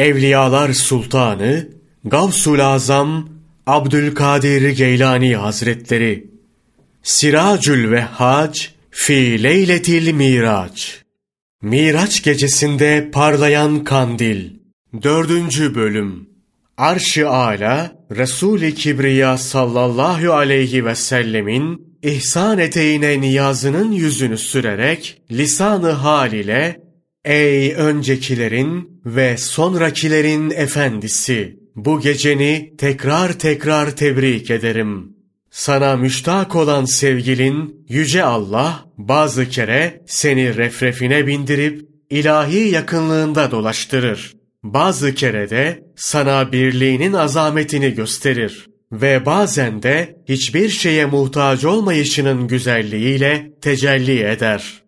Evliyalar Sultanı Gavsul Azam Abdülkadir Geylani Hazretleri Siracül Vehhac Fi Leyletil Miraç. Miraç gecesinde parlayan kandil Dördüncü bölüm. Arş-ı Ala Resul-i Kibriya sallallahu aleyhi ve sellemin ihsan eteğine niyazının yüzünü sürerek lisanı hal ile Ey öncekilerin ve sonrakilerin efendisi! Bu geceni tekrar tekrar tebrik ederim. Sana müştak olan sevgilin Yüce Allah bazı kere seni refrefine bindirip ilahi yakınlığında dolaştırır. Bazı kere de sana birliğinin azametini gösterir ve bazen de hiçbir şeye muhtaç olmayışının güzelliğiyle tecelli eder.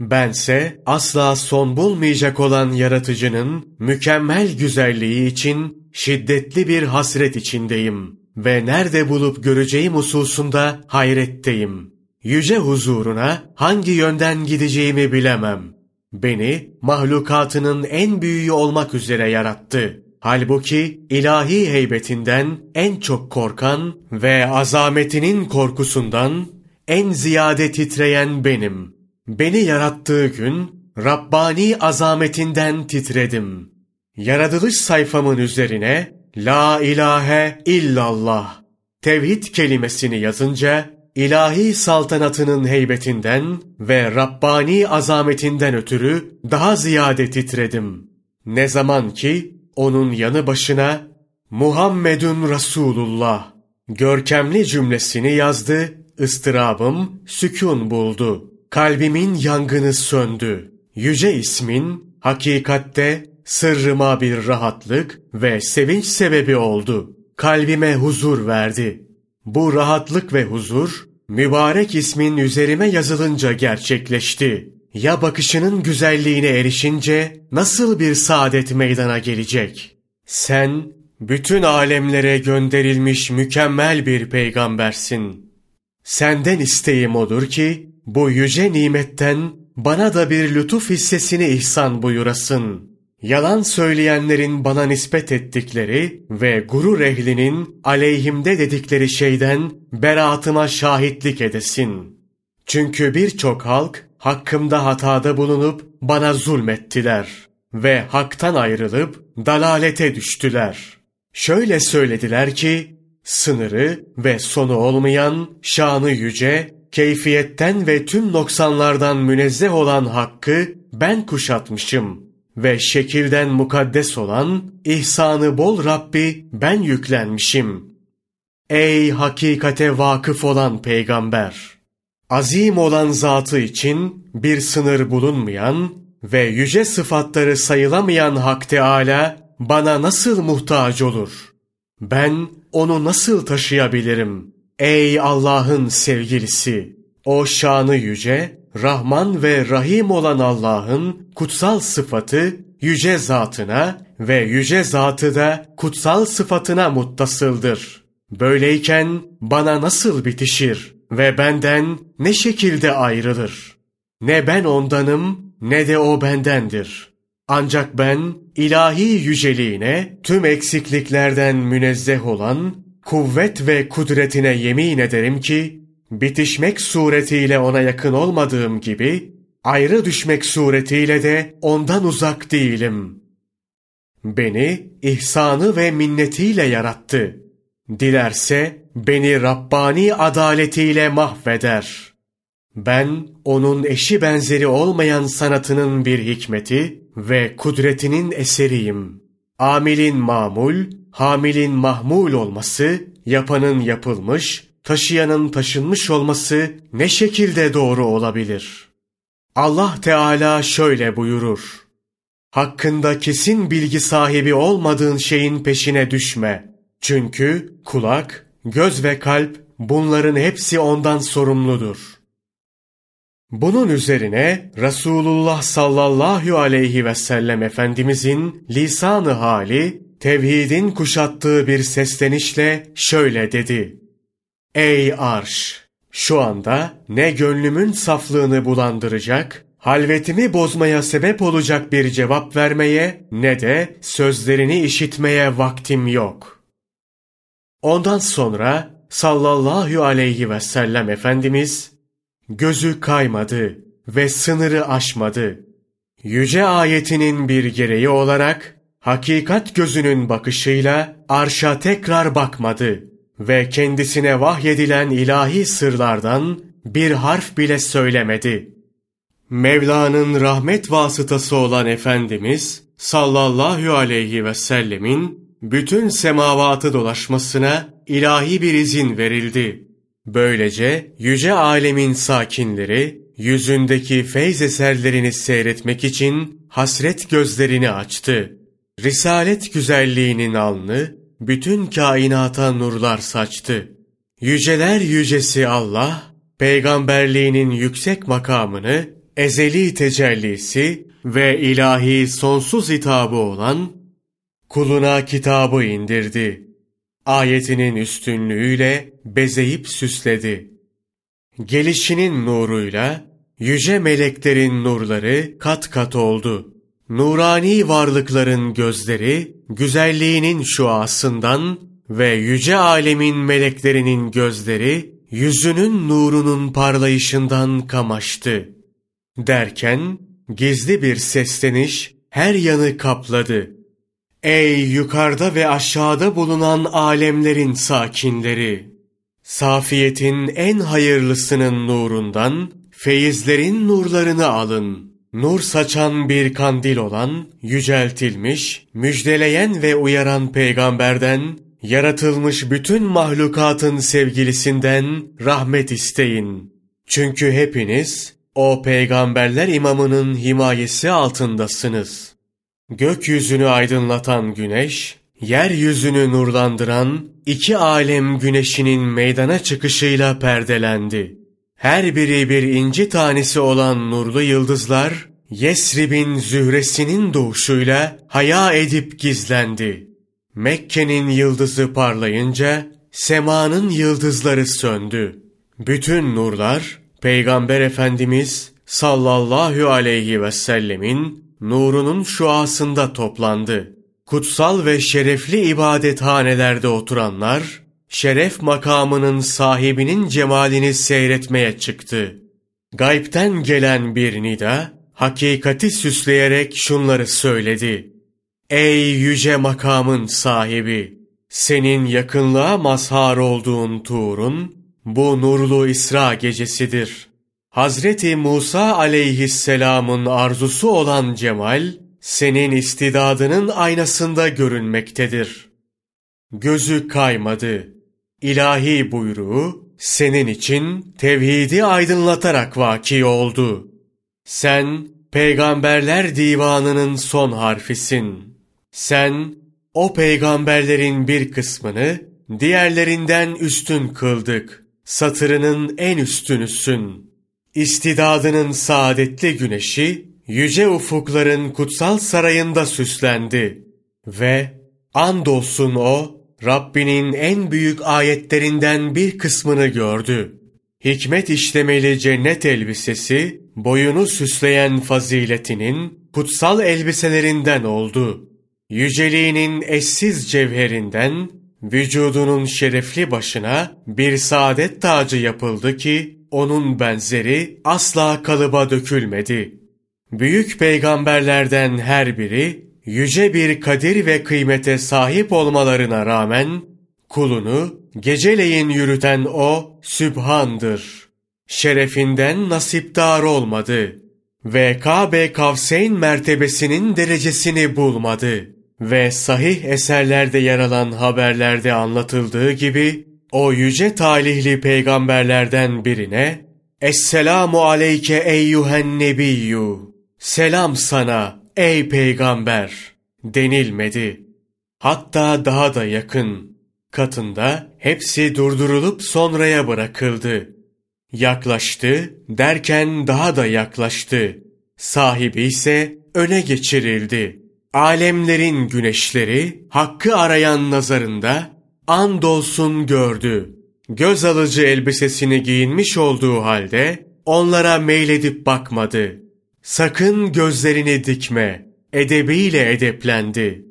Bense asla son bulmayacak olan yaratıcının mükemmel güzelliği için şiddetli bir hasret içindeyim ve nerede bulup göreceğim hususunda hayretteyim. Yüce huzuruna hangi yönden gideceğimi bilemem. Beni mahlukatının en büyüğü olmak üzere yarattı. Halbuki ilahi heybetinden en çok korkan ve azametinin korkusundan en ziyade titreyen benim. Beni yarattığı gün Rabbani azametinden titredim. Yaratılış sayfamın üzerine La ilahe illallah tevhid kelimesini yazınca ilahi saltanatının heybetinden ve Rabbani azametinden ötürü daha ziyade titredim. Ne zaman ki onun yanı başına Muhammedun Resulullah görkemli cümlesini yazdı, ıstırabım sükun buldu. Kalbimin yangını söndü. Yüce ismin hakikatte sırrıma bir rahatlık ve sevinç sebebi oldu. Kalbime huzur verdi. Bu rahatlık ve huzur mübarek ismin üzerime yazılınca gerçekleşti. Ya bakışının güzelliğine erişince nasıl bir saadet meydana gelecek? Sen bütün alemlere gönderilmiş mükemmel bir peygambersin. Senden isteğim odur ki bu yüce nimetten bana da bir lütuf hissesini ihsan buyurasın. Yalan söyleyenlerin bana nispet ettikleri ve gurur ehlinin aleyhimde dedikleri şeyden beraatıma şahitlik edesin. Çünkü birçok halk hakkımda hatada bulunup bana zulmettiler ve haktan ayrılıp dalalete düştüler. Şöyle söylediler ki, sınırı ve sonu olmayan, şanı yüce, keyfiyetten ve tüm noksanlardan münezzeh olan hakkı ben kuşatmışım ve şekilden mukaddes olan, ihsanı bol Rabbi ben yüklenmişim. Ey hakikate vakıf olan peygamber! Azim olan zatı için bir sınır bulunmayan ve yüce sıfatları sayılamayan Hak Teâlâ bana nasıl muhtaç olur? Ben onu nasıl taşıyabilirim? Ey Allah'ın sevgilisi! O şanı yüce, Rahman ve Rahim olan Allah'ın kutsal sıfatı yüce zatına ve yüce zatı da kutsal sıfatına muttasıldır. Böyleyken bana nasıl bitişir ve benden ne şekilde ayrılır? Ne ben ondanım ne de o bendendir. Ancak ben ilahi yüceliğine tüm eksikliklerden münezzeh olan kuvvet ve kudretine yemin ederim ki bitişmek suretiyle ona yakın olmadığım gibi ayrı düşmek suretiyle de ondan uzak değilim. Beni ihsanı ve minnetiyle yarattı. Dilerse beni Rabbani adaletiyle mahveder. Ben onun eşi benzeri olmayan sanatının bir hikmeti ve kudretinin eseriyim. Amilin mamul, hamilin mahmul olması, yapanın yapılmış, taşıyanın taşınmış olması ne şekilde doğru olabilir? Allah Teala şöyle buyurur. Hakkında kesin bilgi sahibi olmadığın şeyin peşine düşme. Çünkü kulak, göz ve kalp bunların hepsi ondan sorumludur. Bunun üzerine Resulullah sallallahu aleyhi ve sellem Efendimizin lisanı hali tevhidin kuşattığı bir seslenişle şöyle dedi. Ey arş! Şu anda ne gönlümün saflığını bulandıracak, halvetimi bozmaya sebep olacak bir cevap vermeye ne de sözlerini işitmeye vaktim yok. Ondan sonra sallallahu aleyhi ve sellem Efendimiz gözü kaymadı ve sınırı aşmadı. Yüce ayetinin bir gereği olarak hakikat gözünün bakışıyla arşa tekrar bakmadı ve kendisine vahyedilen ilahi sırlardan bir harf bile söylemedi. Mevla'nın rahmet vasıtası olan Efendimiz sallallahu aleyhi ve sellemin bütün semavatı dolaşmasına ilahi bir izin verildi. Böylece yüce alemin sakinleri yüzündeki feyz eserlerini seyretmek için hasret gözlerini açtı. Risalet güzelliğinin alnı bütün kainata nurlar saçtı. Yüceler yücesi Allah, peygamberliğinin yüksek makamını, ezeli tecellisi ve ilahi sonsuz hitabı olan kuluna kitabı indirdi. Ayetinin üstünlüğüyle bezeyip süsledi. Gelişinin nuruyla yüce meleklerin nurları kat kat oldu. Nurani varlıkların gözleri güzelliğinin şuasından ve yüce alemin meleklerinin gözleri yüzünün nurunun parlayışından kamaştı. Derken gizli bir sesleniş her yanı kapladı. Ey yukarıda ve aşağıda bulunan alemlerin sakinleri! Safiyetin en hayırlısının nurundan feyizlerin nurlarını alın. Nur saçan bir kandil olan, yüceltilmiş, müjdeleyen ve uyaran peygamberden, yaratılmış bütün mahlukatın sevgilisinden rahmet isteyin. Çünkü hepiniz o peygamberler imamının himayesi altındasınız. Gökyüzünü aydınlatan güneş, yeryüzünü nurlandıran iki alem güneşinin meydana çıkışıyla perdelendi. Her biri bir inci tanesi olan nurlu yıldızlar, Yesrib'in zühresinin doğuşuyla haya edip gizlendi. Mekke'nin yıldızı parlayınca, semanın yıldızları söndü. Bütün nurlar, Peygamber Efendimiz sallallahu aleyhi ve sellemin nurunun şuasında toplandı. Kutsal ve şerefli ibadethanelerde oturanlar, şeref makamının sahibinin cemalini seyretmeye çıktı. Gaybten gelen bir nida, hakikati süsleyerek şunları söyledi. Ey yüce makamın sahibi! Senin yakınlığa mazhar olduğun Tur'un, bu nurlu İsra gecesidir. Hazreti Musa aleyhisselamın arzusu olan cemal, senin istidadının aynasında görünmektedir. Gözü kaymadı. İlahi buyruğu senin için tevhidi aydınlatarak vaki oldu. Sen peygamberler divanının son harfisin. Sen o peygamberlerin bir kısmını diğerlerinden üstün kıldık. Satırının en üstünüsün. İstidadının saadetli güneşi yüce ufukların kutsal sarayında süslendi ve andolsun o Rabbinin en büyük ayetlerinden bir kısmını gördü. Hikmet işlemeli cennet elbisesi, boyunu süsleyen faziletinin kutsal elbiselerinden oldu. Yüceliğinin eşsiz cevherinden, vücudunun şerefli başına bir saadet tacı yapıldı ki, onun benzeri asla kalıba dökülmedi. Büyük peygamberlerden her biri, yüce bir kadir ve kıymete sahip olmalarına rağmen kulunu geceleyin yürüten o Sübhan'dır. Şerefinden nasipdar olmadı ve Kabe Kavseyn mertebesinin derecesini bulmadı ve sahih eserlerde yer alan haberlerde anlatıldığı gibi o yüce talihli peygamberlerden birine Esselamu aleyke eyyühen nebiyyü Selam sana ey peygamber denilmedi. Hatta daha da yakın katında hepsi durdurulup sonraya bırakıldı. Yaklaştı derken daha da yaklaştı. Sahibi ise öne geçirildi. Alemlerin güneşleri hakkı arayan nazarında andolsun gördü. Göz alıcı elbisesini giyinmiş olduğu halde onlara meyledip bakmadı. sakın gözlerini dikme, edebiyle edeplendi.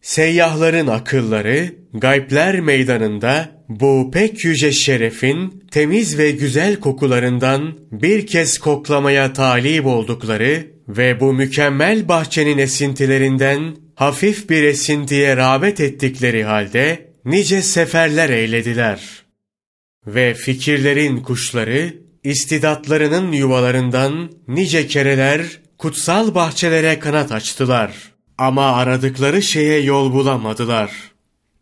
Seyyahların akılları, gaybler meydanında bu pek yüce şerefin temiz ve güzel kokularından bir kez koklamaya talip oldukları ve bu mükemmel bahçenin esintilerinden hafif bir esintiye rağbet ettikleri halde nice seferler eylediler. Ve fikirlerin kuşları, istidatlarının yuvalarından nice kereler kutsal bahçelere kanat açtılar. Ama aradıkları şeye yol bulamadılar.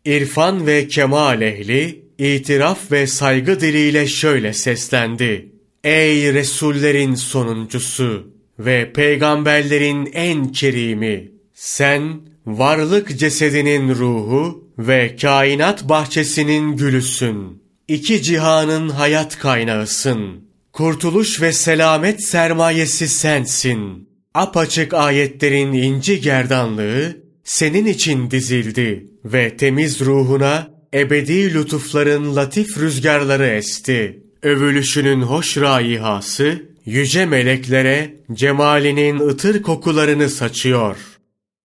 İrfan ve kemal ehli, itiraf ve saygı diliyle şöyle seslendi. Ey Resullerin sonuncusu ve peygamberlerin en kerimi! Sen varlık cesedinin ruhu ve kainat bahçesinin gülüsün. İki cihanın hayat kaynağısın. Kurtuluş ve selamet sermayesi sensin. Apaçık ayetlerin inci gerdanlığı senin için dizildi ve temiz ruhuna ebedi lütufların latif rüzgarları esti. Övülüşünün hoş raihası yüce meleklere cemalinin ıtır kokularını saçıyor.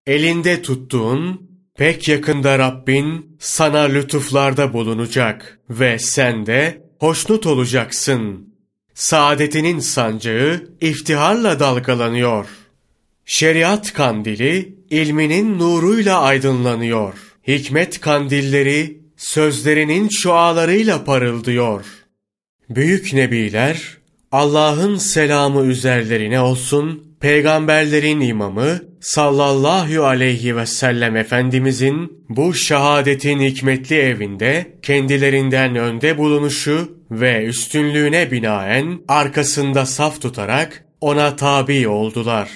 Elinde tuttuğun pek yakında Rabbin sana lütuflarda bulunacak ve sen de hoşnut olacaksın. Saadetinin sancağı iftiharla dalgalanıyor. Şeriat kandili ilminin nuruyla aydınlanıyor. Hikmet kandilleri sözlerinin şualarıyla parıldıyor. Büyük nebiler Allah'ın selamı üzerlerine olsun, peygamberlerin imamı sallallahu aleyhi ve sellem Efendimizin bu şehadetin hikmetli evinde kendilerinden önde bulunuşu ve üstünlüğüne binaen arkasında saf tutarak ona tabi oldular.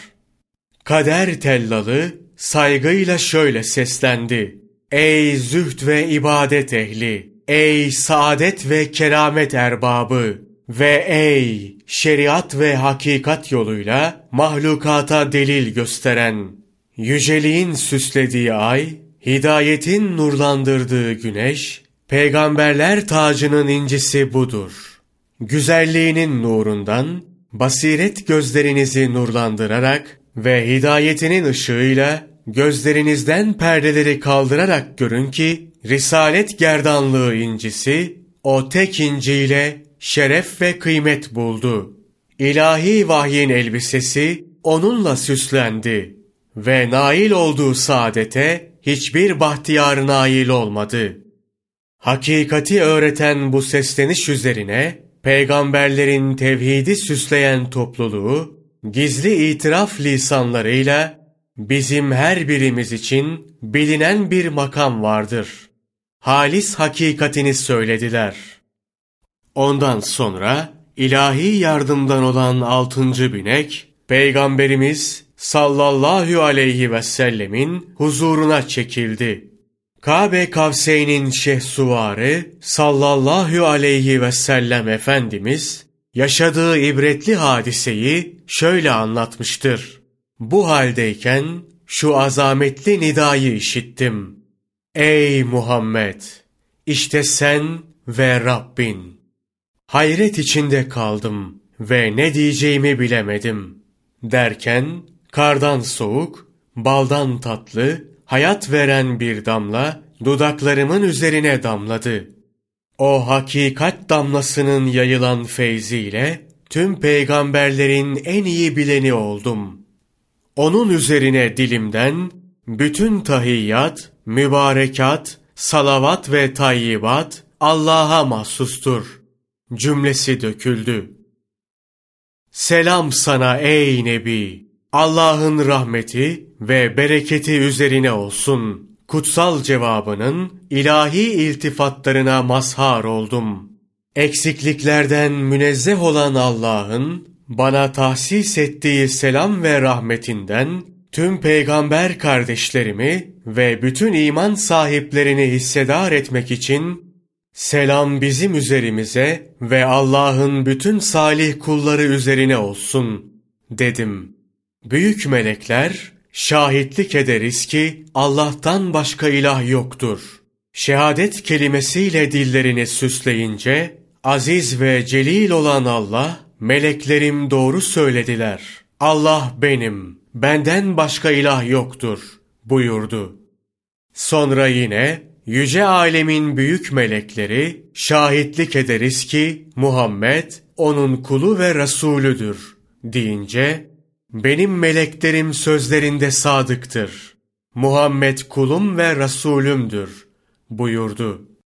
Kader tellalı saygıyla şöyle seslendi. Ey zühd ve ibadet ehli! Ey saadet ve keramet erbabı! Ve ey şeriat ve hakikat yoluyla mahlukata delil gösteren, yüceliğin süslediği ay, hidayetin nurlandırdığı güneş, peygamberler tacının incisi budur. Güzelliğinin nurundan, basiret gözlerinizi nurlandırarak ve hidayetinin ışığıyla gözlerinizden perdeleri kaldırarak görün ki, Risalet gerdanlığı incisi, o tek inciyle şeref ve kıymet buldu. İlahi vahyin elbisesi onunla süslendi ve nail olduğu saadete hiçbir bahtiyar nail olmadı. Hakikati öğreten bu sesleniş üzerine peygamberlerin tevhidi süsleyen topluluğu gizli itiraf lisanlarıyla bizim her birimiz için bilinen bir makam vardır. Halis hakikatini söylediler.'' Ondan sonra ilahi yardımdan olan altıncı binek, Peygamberimiz sallallahu aleyhi ve sellemin huzuruna çekildi. Kabe Kavseyn'in şehsuvarı sallallahu aleyhi ve sellem Efendimiz, yaşadığı ibretli hadiseyi şöyle anlatmıştır. Bu haldeyken şu azametli nidayı işittim. Ey Muhammed! İşte sen ve Rabbin. Hayret içinde kaldım ve ne diyeceğimi bilemedim. Derken kardan soğuk, baldan tatlı, hayat veren bir damla dudaklarımın üzerine damladı. O hakikat damlasının yayılan feyziyle tüm peygamberlerin en iyi bileni oldum. Onun üzerine dilimden bütün tahiyyat, mübarekat, salavat ve tayyibat Allah'a mahsustur cümlesi döküldü. Selam sana ey Nebi! Allah'ın rahmeti ve bereketi üzerine olsun. Kutsal cevabının ilahi iltifatlarına mazhar oldum. Eksikliklerden münezzeh olan Allah'ın bana tahsis ettiği selam ve rahmetinden tüm peygamber kardeşlerimi ve bütün iman sahiplerini hissedar etmek için Selam bizim üzerimize ve Allah'ın bütün salih kulları üzerine olsun dedim. Büyük melekler şahitlik ederiz ki Allah'tan başka ilah yoktur. Şehadet kelimesiyle dillerini süsleyince aziz ve celil olan Allah meleklerim doğru söylediler. Allah benim, benden başka ilah yoktur buyurdu. Sonra yine yüce alemin büyük melekleri şahitlik ederiz ki Muhammed onun kulu ve Resulüdür deyince benim meleklerim sözlerinde sadıktır. Muhammed kulum ve Resulümdür buyurdu.